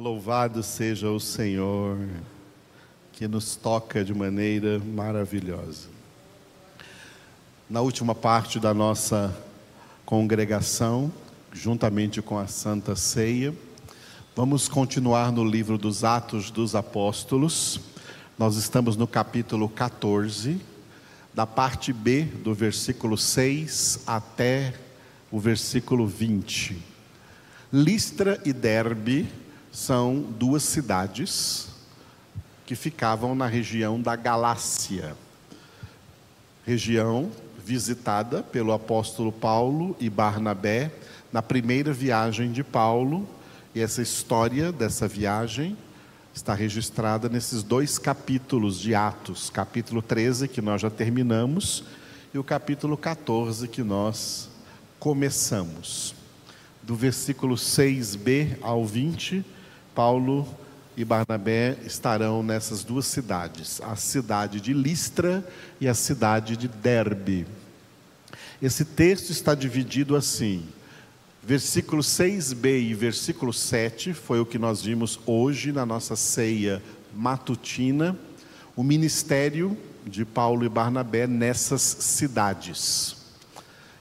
Louvado seja o Senhor, que nos toca de maneira maravilhosa. Na última parte da nossa congregação, juntamente com a Santa Ceia, vamos continuar no livro dos Atos dos Apóstolos. Nós estamos no capítulo 14, da parte B, do versículo 6 até o versículo 20. Listra e Derbe são duas cidades que ficavam na região da Galácia, região visitada pelo apóstolo Paulo e Barnabé na primeira viagem de Paulo, e essa história dessa viagem está registrada nesses dois capítulos de Atos, capítulo 13 que nós já terminamos e o capítulo 14 que nós começamos. Do versículo 6b ao 20, Paulo e Barnabé estarão nessas duas cidades, a cidade de Listra e a cidade de Derbe. Esse texto está dividido assim: versículo 6b e versículo 7 foi o que nós vimos hoje na nossa ceia matutina, o ministério de Paulo e Barnabé nessas cidades.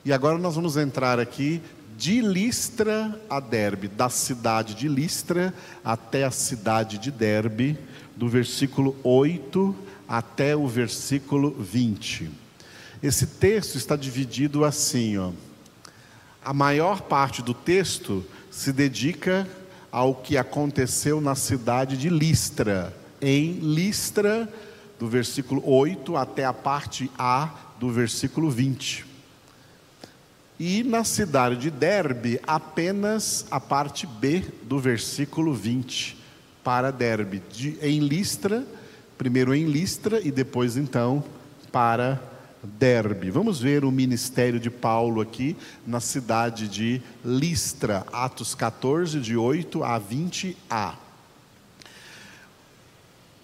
E agora nós vamos entrar aqui de Listra a Derbe, da cidade de Listra até a cidade de Derbe, do versículo 8 até o versículo 20. Esse texto está dividido assim, ó. A maior parte do texto se dedica ao que aconteceu na cidade de Listra, em Listra, do versículo 8 até a parte A do versículo 20. E na cidade de Derbe, apenas a parte B do versículo 20 para Derbe. De, em Listra, primeiro em Listra e depois então para Derbe. Vamos ver o ministério de Paulo aqui na cidade de Listra, Atos 14, de 8 a 20a.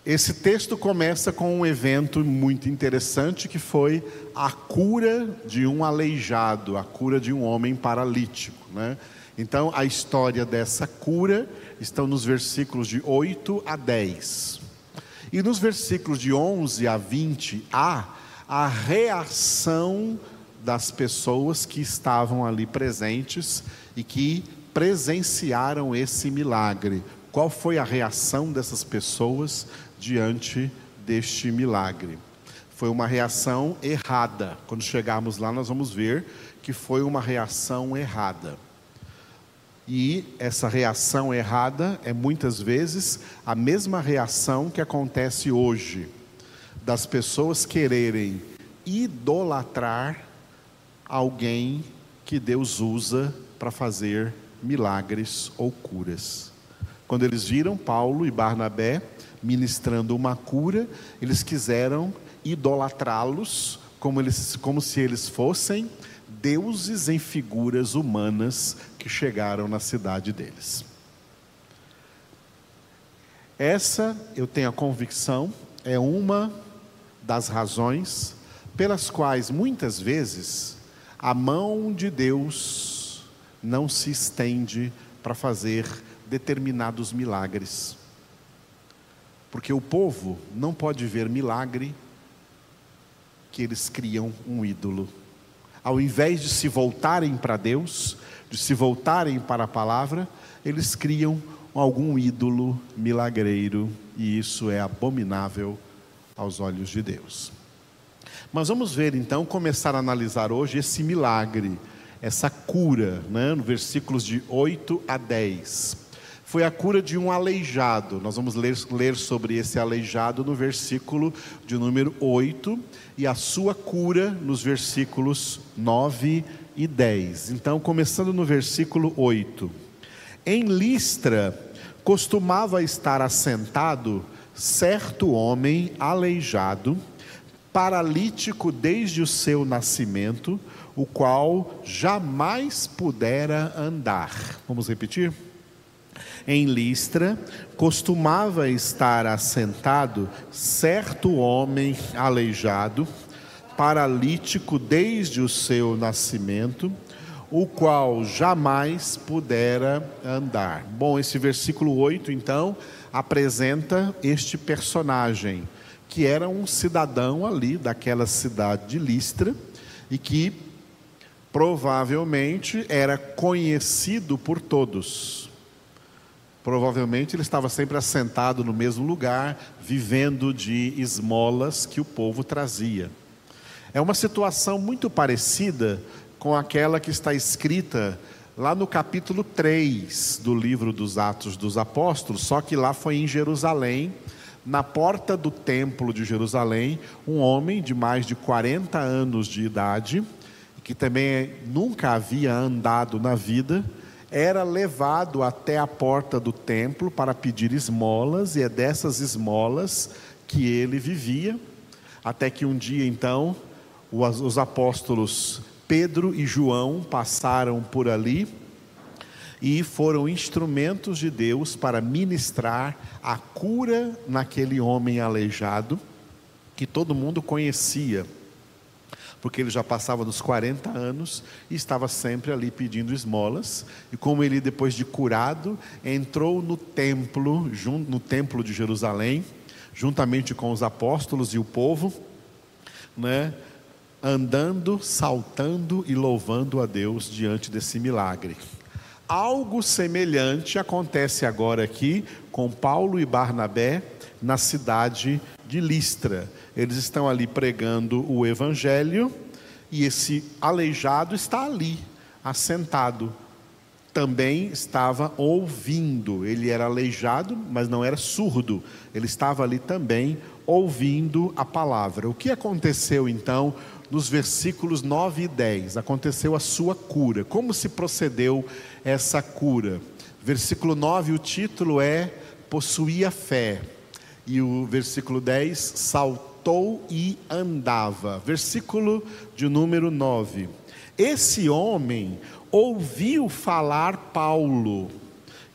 Esse texto começa com um evento muito interessante que foi a cura de um aleijado, a cura de um homem paralítico. Né? Então, a história dessa cura está nos versículos de 8 a 10. E nos versículos de 11 a 20 há a reação das pessoas que estavam ali presentes e que presenciaram esse milagre. Qual foi a reação dessas pessoas diante deste milagre. Foi uma reação errada. Quando chegarmos lá, nós vamos ver que foi uma reação errada. E essa reação errada é muitas vezes a mesma reação que acontece hoje, das pessoas quererem idolatrar alguém que Deus usa para fazer milagres ou curas. Quando eles viram Paulo e Barnabé ministrando uma cura, eles quiseram idolatrá-los como, eles, como se eles fossem deuses em figuras humanas que chegaram na cidade deles. Essa, eu tenho a convicção, é uma das razões pelas quais muitas vezes a mão de Deus não se estende para fazer determinados milagres. Porque o povo não pode ver milagre que eles criam um ídolo. Ao invés de se voltarem para Deus, de se voltarem para a palavra, eles criam algum ídolo milagreiro, e isso é abominável aos olhos de Deus. Mas vamos ver então, começar a analisar hoje esse milagre, essa cura, né, no versículos de 8 a 10 foi a cura de um aleijado. Nós vamos ler, ler sobre esse aleijado no versículo de número 8 e a sua cura nos versículos 9 e 10. Então, começando no versículo 8. Em Listra costumava estar assentado certo homem aleijado, paralítico desde o seu nascimento, o qual jamais pudera andar. Vamos repetir? Em Listra, costumava estar assentado certo homem aleijado, paralítico desde o seu nascimento, o qual jamais pudera andar. Bom, esse versículo 8, então, apresenta este personagem, que era um cidadão ali daquela cidade de Listra e que provavelmente era conhecido por todos. Provavelmente ele estava sempre assentado no mesmo lugar, vivendo de esmolas que o povo trazia. É uma situação muito parecida com aquela que está escrita lá no capítulo 3 do livro dos Atos dos Apóstolos, só que lá foi em Jerusalém, na porta do templo de Jerusalém, um homem de mais de 40 anos de idade, que também nunca havia andado na vida, era levado até a porta do templo para pedir esmolas, e é dessas esmolas que ele vivia, até que um dia então os apóstolos Pedro e João passaram por ali e foram instrumentos de Deus para ministrar a cura naquele homem aleijado que todo mundo conhecia, porque ele já passava dos 40 anos e estava sempre ali pedindo esmolas. E como ele depois de curado, entrou no templo, no templo de Jerusalém, juntamente com os apóstolos e o povo, né? andando, saltando e louvando a Deus diante desse milagre. Algo semelhante acontece agora aqui com Paulo e Barnabé na cidade de Listra. Eles estão ali pregando o evangelho e esse aleijado está ali, assentado. Também estava ouvindo. Ele era aleijado, mas não era surdo. Ele estava ali também ouvindo a palavra. O que aconteceu então nos versículos 9 e 10. Aconteceu a sua cura. Como se procedeu essa cura? Versículo 9, o título é Possuía fé. E o versículo 10, saltou e andava. Versículo de número 9. Esse homem ouviu falar Paulo,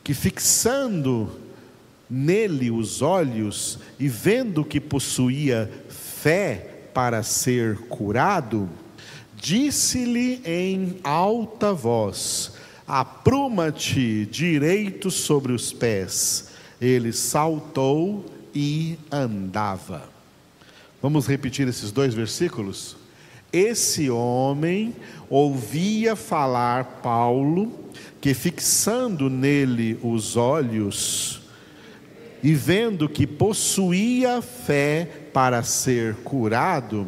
que fixando nele os olhos e vendo que possuía fé, para ser curado, disse-lhe em alta voz: Apruma-te direito sobre os pés. Ele saltou e andava. Vamos repetir esses dois versículos? Esse homem ouvia falar Paulo, que fixando nele os olhos e vendo que possuía fé para ser curado,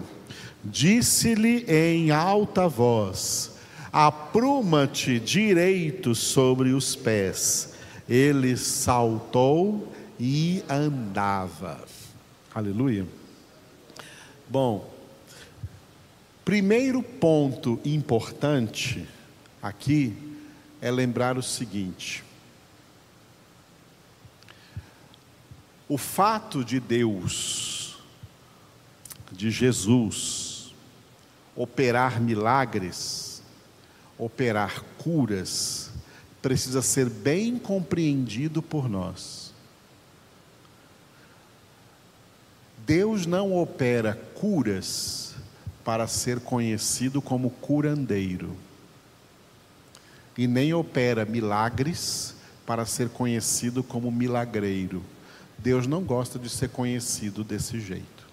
disse-lhe em alta voz: Apruma-te direito sobre os pés. Ele saltou e andava. Aleluia. Bom, primeiro ponto importante aqui é lembrar o seguinte: o fato de Deus de Jesus operar milagres, operar curas, precisa ser bem compreendido por nós. Deus não opera curas para ser conhecido como curandeiro, e nem opera milagres para ser conhecido como milagreiro. Deus não gosta de ser conhecido desse jeito.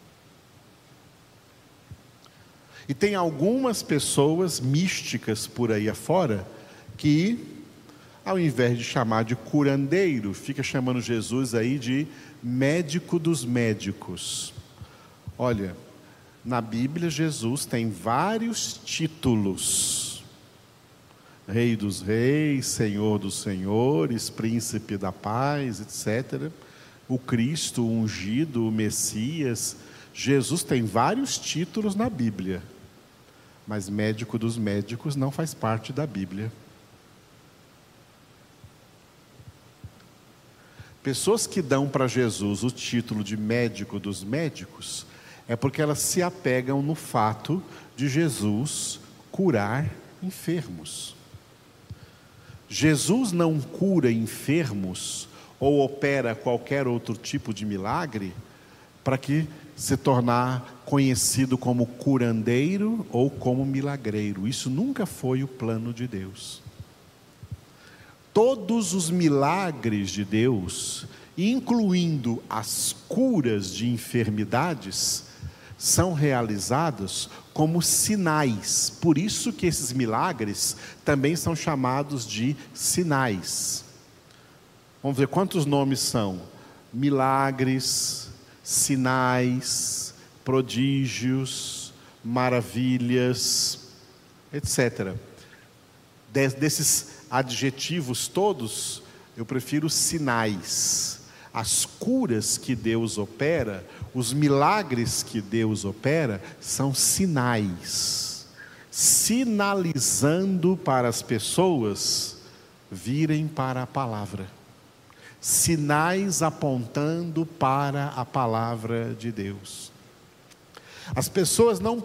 E tem algumas pessoas místicas por aí afora que, ao invés de chamar de curandeiro, fica chamando Jesus aí de médico dos médicos. Olha, na Bíblia Jesus tem vários títulos. Rei dos reis, Senhor dos senhores, príncipe da paz, etc. O Cristo o ungido, o Messias. Jesus tem vários títulos na Bíblia mas médico dos médicos não faz parte da Bíblia. Pessoas que dão para Jesus o título de médico dos médicos é porque elas se apegam no fato de Jesus curar enfermos. Jesus não cura enfermos ou opera qualquer outro tipo de milagre para que se tornar conhecido como curandeiro ou como milagreiro. Isso nunca foi o plano de Deus. Todos os milagres de Deus, incluindo as curas de enfermidades, são realizados como sinais. Por isso que esses milagres também são chamados de sinais. Vamos ver quantos nomes são: milagres, sinais, prodígios, maravilhas, etc. Desses adjetivos todos, eu prefiro sinais. As curas que Deus opera, os milagres que Deus opera, são sinais, sinalizando para as pessoas virem para a palavra sinais apontando para a palavra de Deus. As pessoas não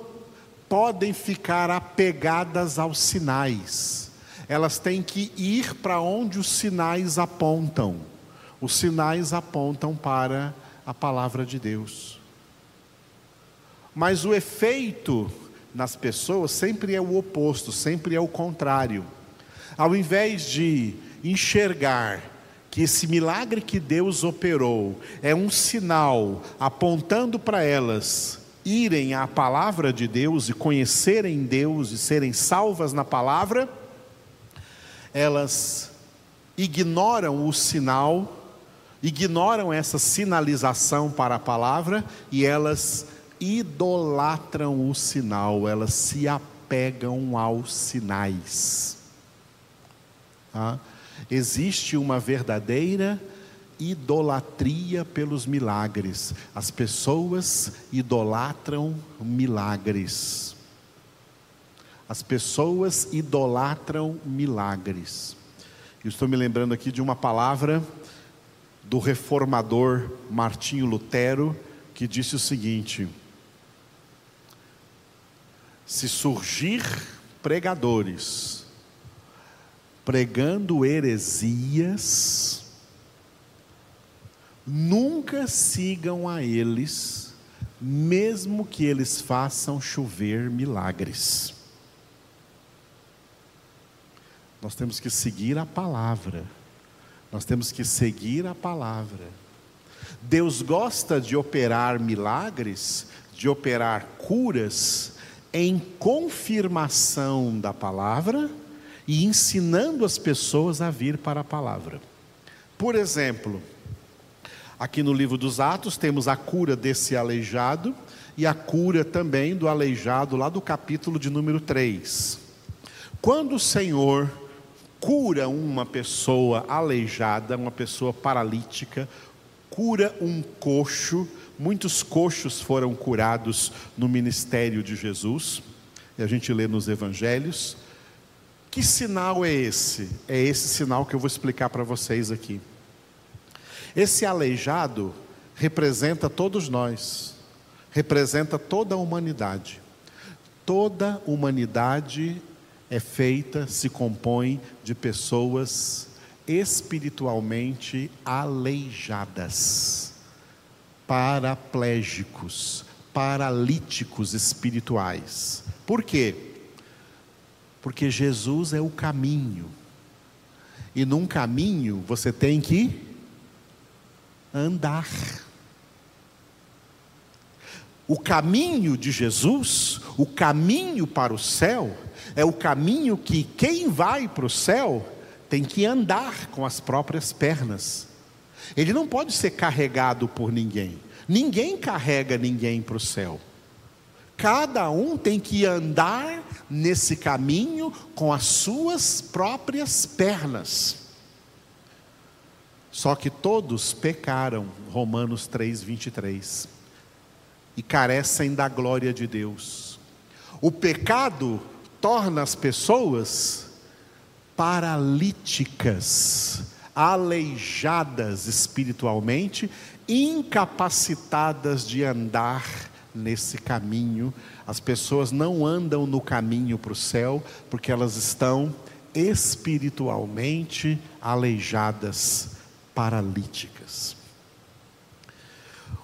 podem ficar apegadas aos sinais, elas têm que ir para onde os sinais apontam. Os sinais apontam para a palavra de Deus. Mas o efeito nas pessoas sempre é o oposto, sempre é o contrário. Ao invés de enxergar que esse milagre que Deus operou é um sinal apontando para elas irem à palavra de Deus e conhecerem Deus e serem salvas na palavra, elas ignoram o sinal, ignoram essa sinalização para a palavra e elas idolatram o sinal, elas se apegam aos sinais. Ah? Existe uma verdadeira idolatria pelos milagres. As pessoas idolatram milagres. As pessoas idolatram milagres. Eu estou me lembrando aqui de uma palavra do reformador Martinho Lutero, que disse o seguinte: Se surgir pregadores pregando heresias, nunca sigam a eles, mesmo que eles façam chover milagres. Nós temos que seguir a palavra, nós temos que seguir a palavra. Deus gosta de operar milagres, de operar curas, em confirmação da palavra e ensinando as pessoas a vir para a palavra. Por exemplo, aqui no livro dos Atos temos a cura desse aleijado e a cura também do aleijado lá do capítulo de número 3. Quando o Senhor cura uma pessoa aleijada, uma pessoa paralítica, cura um coxo, muitos coxos foram curados no ministério de Jesus, e a gente lê nos evangelhos. Que sinal é esse? É esse sinal que eu vou explicar para vocês aqui. Esse aleijado representa todos nós, representa toda a humanidade. Toda humanidade é feita, se compõe de pessoas espiritualmente aleijadas, paraplégicos, paralíticos espirituais. Por quê? Porque Jesus é o caminho. E num caminho você tem que andar. O caminho de Jesus, o caminho para o céu, é o caminho que quem vai para o céu tem que andar com as próprias pernas. Ele não pode ser carregado por ninguém. Ninguém carrega ninguém para o céu. Cada um tem que andar nesse caminho com as suas próprias pernas. Só que todos pecaram, Romanos 3, 23, e carecem da glória de Deus. O pecado torna as pessoas paralíticas, aleijadas espiritualmente, incapacitadas de andar nesse caminho. As pessoas não andam no caminho para o céu porque elas estão espiritualmente aleijadas, paralíticas.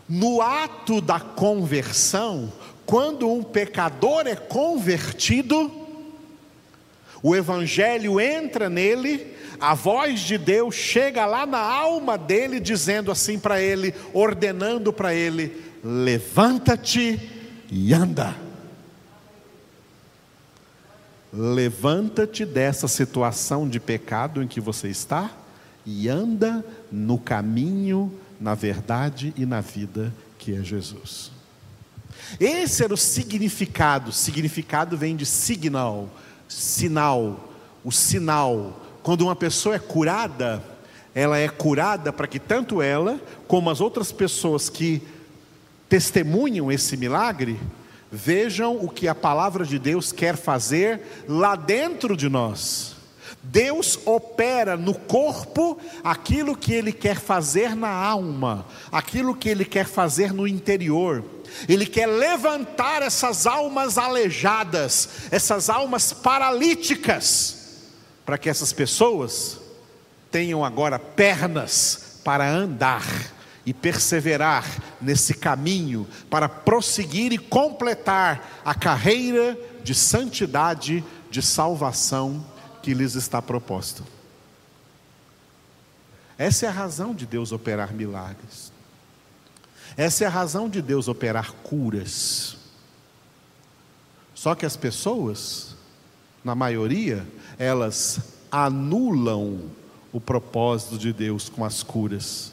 No ato da conversão, quando um pecador é convertido, o Evangelho entra nele, a voz de Deus chega lá na alma dele, dizendo assim para ele, ordenando para ele: levanta-te e anda. Levanta-te dessa situação de pecado em que você está e anda no caminho, na verdade e na vida que é Jesus. Esse era o significado. Significado vem de signal, sinal, o sinal. Quando uma pessoa é curada, ela é curada para que tanto ela como as outras pessoas que testemunham esse milagre vejam o que a palavra de Deus quer fazer lá dentro de nós. Deus opera no corpo aquilo que Ele quer fazer na alma, aquilo que Ele quer fazer no interior. Ele quer levantar essas almas aleijadas, essas almas paralíticas, para que essas pessoas tenham agora pernas para andar e perseverar nesse caminho, para prosseguir e completar a carreira de santidade, de salvação que lhes está proposto. Essa é a razão de Deus operar milagres. Essa é a razão de Deus operar curas. Só que as pessoas, na maioria, elas anulam o propósito de Deus com as curas.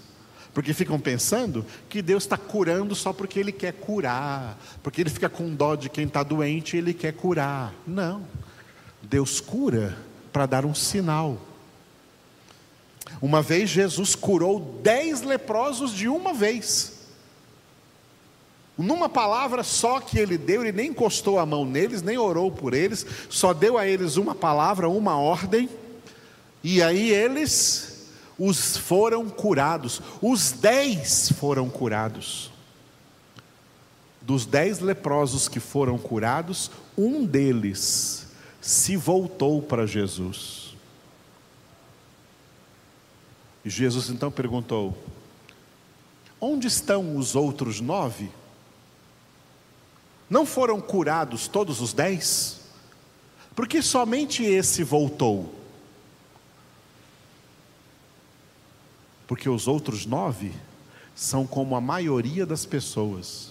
Porque ficam pensando que Deus está curando só porque Ele quer curar, porque Ele fica com dó de quem está doente e Ele quer curar. Não. Deus cura para dar um sinal. Uma vez Jesus curou dez leprosos de uma vez. Numa palavra só que ele deu, ele nem encostou a mão neles, nem orou por eles, só deu a eles uma palavra, uma ordem, e aí eles os foram curados. Os dez foram curados. Dos dez leprosos que foram curados, um deles se voltou para Jesus. E Jesus então perguntou: Onde estão os outros nove? Não foram curados todos os dez? Porque somente esse voltou. Porque os outros nove são como a maioria das pessoas.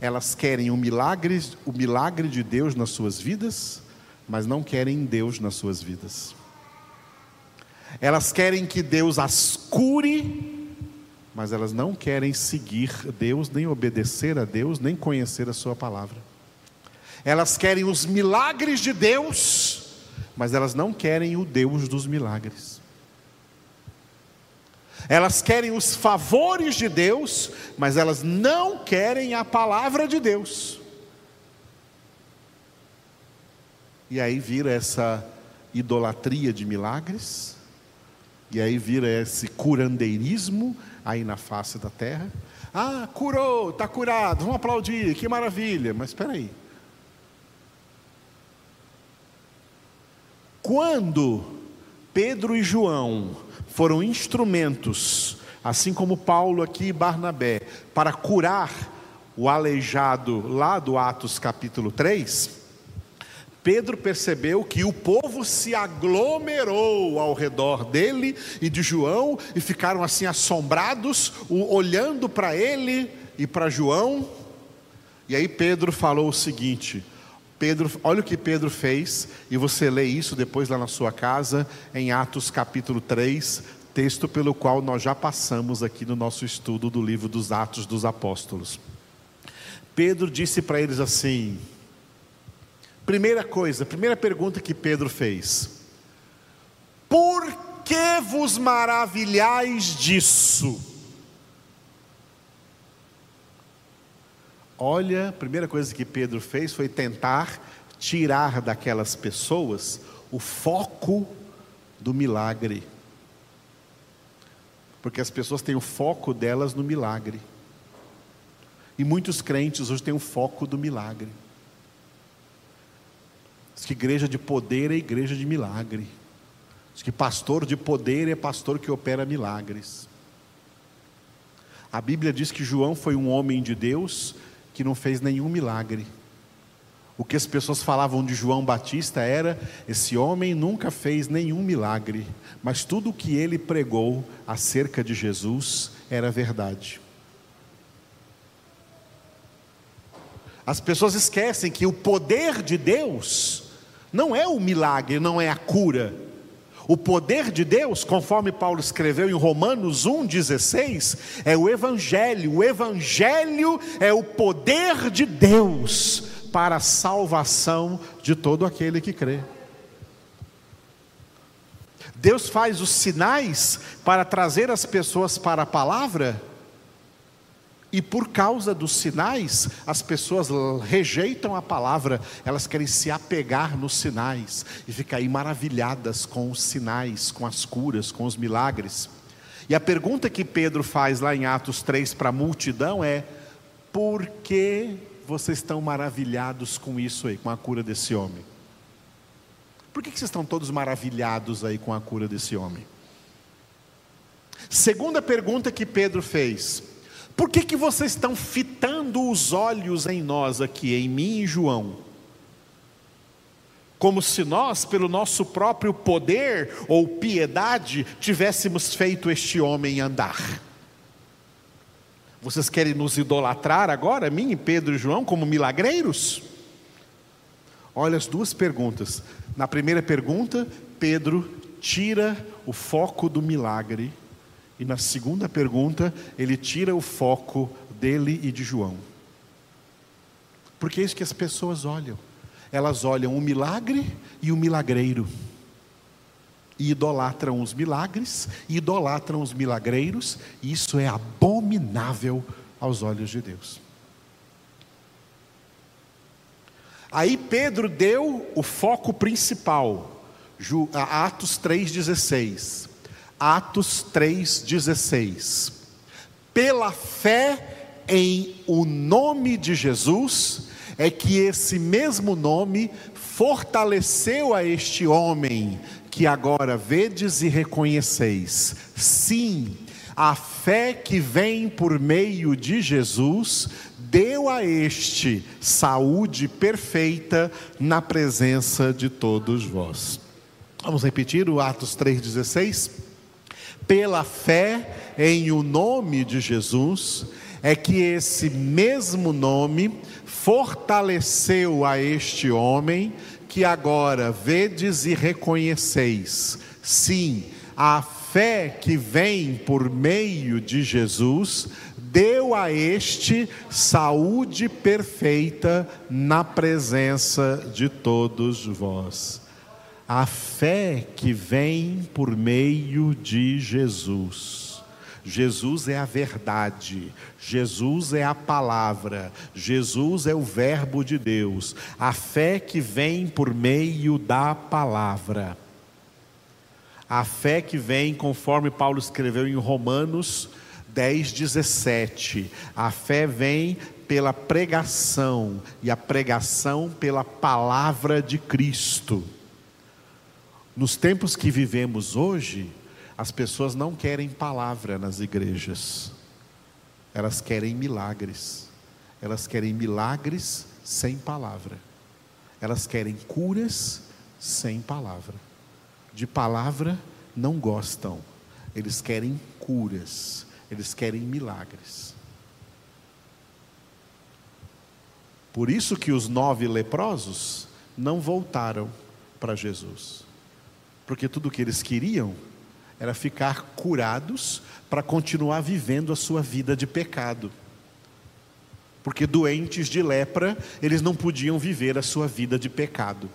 Elas querem o milagre, o milagre de Deus nas suas vidas, mas não querem Deus nas suas vidas. Elas querem que Deus as cure, mas elas não querem seguir Deus, nem obedecer a Deus, nem conhecer a Sua palavra. Elas querem os milagres de Deus, mas elas não querem o Deus dos milagres. Elas querem os favores de Deus, mas elas não querem a palavra de Deus. E aí vira essa idolatria de milagres, e aí vira esse curandeirismo aí na face da terra. Ah, curou, está curado, vamos aplaudir, que maravilha. Mas espera aí. Quando Pedro e João foram instrumentos, assim como Paulo aqui e Barnabé, para curar o aleijado lá do Atos capítulo 3, Pedro percebeu que o povo se aglomerou ao redor dele e de João e ficaram assim assombrados, olhando para ele e para João. E aí Pedro falou o seguinte: Pedro, olha o que Pedro fez, e você lê isso depois lá na sua casa, em Atos capítulo 3, texto pelo qual nós já passamos aqui no nosso estudo do livro dos Atos dos Apóstolos. Pedro disse para eles assim: Primeira coisa, primeira pergunta que Pedro fez: Por que vos maravilhais disso? Olha, a primeira coisa que Pedro fez foi tentar tirar daquelas pessoas o foco do milagre. Porque as pessoas têm o foco delas no milagre. E muitos crentes hoje têm o foco do milagre. Diz que igreja de poder é igreja de milagre. Diz que pastor de poder é pastor que opera milagres. A Bíblia diz que João foi um homem de Deus que não fez nenhum milagre. O que as pessoas falavam de João Batista era: esse homem nunca fez nenhum milagre, mas tudo o que ele pregou acerca de Jesus era verdade. As pessoas esquecem que o poder de Deus não é o milagre, não é a cura. O poder de Deus, conforme Paulo escreveu em Romanos 1,16, é o Evangelho. O Evangelho é o poder de Deus para a salvação de todo aquele que crê. Deus faz os sinais para trazer as pessoas para a palavra, e por causa dos sinais, as pessoas rejeitam a palavra, elas querem se apegar nos sinais e ficar aí maravilhadas com os sinais, com as curas, com os milagres. E a pergunta que Pedro faz lá em Atos 3 para a multidão é: por que vocês estão maravilhados com isso aí, com a cura desse homem? Por que vocês estão todos maravilhados aí com a cura desse homem? Segunda pergunta que Pedro fez: por que, que vocês estão fitando os olhos em nós aqui, em mim e João? Como se nós, pelo nosso próprio poder ou piedade, tivéssemos feito este homem andar. Vocês querem nos idolatrar agora, mim, Pedro e João, como milagreiros? Olha as duas perguntas. Na primeira pergunta, Pedro tira o foco do milagre e na segunda pergunta, ele tira o foco dele e de João. Porque é isso que as pessoas olham. Elas olham o milagre e o milagreiro. E idolatram os milagres, e idolatram os milagreiros, e isso é abominável aos olhos de Deus. Aí Pedro deu o foco principal, Atos 3,16. Atos 3,16. Pela fé em o nome de Jesus, é que esse mesmo nome fortaleceu a este homem, que agora vedes e reconheceis. Sim, a fé que vem por meio de Jesus deu a este saúde perfeita na presença de todos vós. Vamos repetir o Atos 3,16? Pela fé em o nome de Jesus, é que esse mesmo nome fortaleceu a este homem que agora vedes e reconheceis. Sim, a fé que vem por meio de Jesus deu a este saúde perfeita na presença de todos vós a fé que vem por meio de Jesus. Jesus é a verdade, Jesus é a palavra, Jesus é o Verbo de Deus, a fé que vem por meio da palavra. A fé que vem, conforme Paulo escreveu em Romanos 10, 17, a fé vem pela pregação, e a pregação pela palavra de Cristo. Nos tempos que vivemos hoje, as pessoas não querem palavra nas igrejas, elas querem milagres, elas querem milagres sem palavra, elas querem curas sem palavra, de palavra não gostam, eles querem curas, eles querem milagres. Por isso que os nove leprosos não voltaram para Jesus porque tudo o que eles queriam era ficar curados para continuar vivendo a sua vida de pecado. Porque doentes de lepra, eles não podiam viver a sua vida de pecado.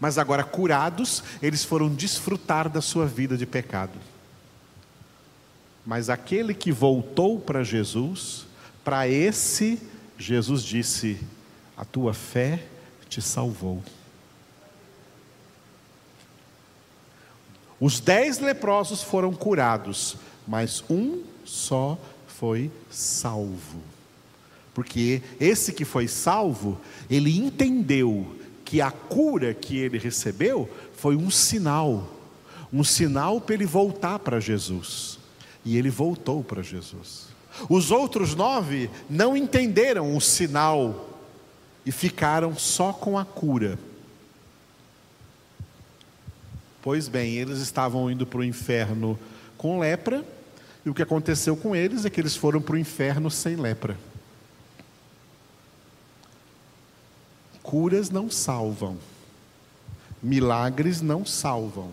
Mas agora curados, eles foram desfrutar da sua vida de pecado. Mas aquele que voltou para Jesus, para esse, Jesus disse: A tua fé te salvou. Os dez leprosos foram curados, mas um só foi salvo. Porque esse que foi salvo, ele entendeu que a cura que ele recebeu foi um sinal, um sinal para ele voltar para Jesus. E ele voltou para Jesus. Os outros nove não entenderam o sinal e ficaram só com a cura. Pois bem, eles estavam indo para o inferno com lepra, e o que aconteceu com eles é que eles foram para o inferno sem lepra. Curas não salvam, milagres não salvam,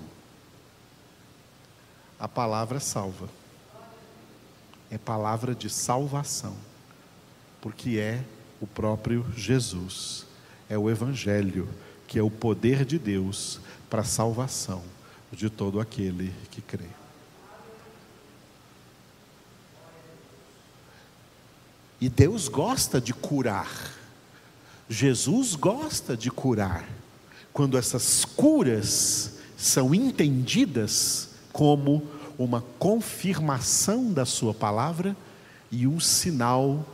a palavra salva. É palavra de salvação, porque é o próprio Jesus, é o Evangelho, que é o poder de Deus para a salvação de todo aquele que crê. E Deus gosta de curar. Jesus gosta de curar. Quando essas curas são entendidas como uma confirmação da Sua palavra e um sinal,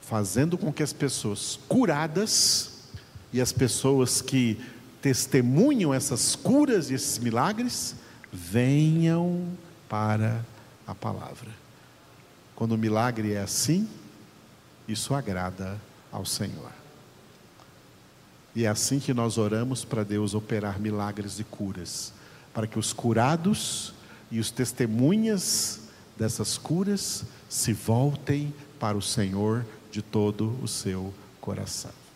fazendo com que as pessoas curadas e as pessoas que testemunham essas curas e esses milagres venham para a palavra. Quando o milagre é assim, isso agrada ao Senhor. E é assim que nós oramos para Deus operar milagres e curas, para que os curados e os testemunhas dessas curas se voltem para o Senhor de todo o seu coração.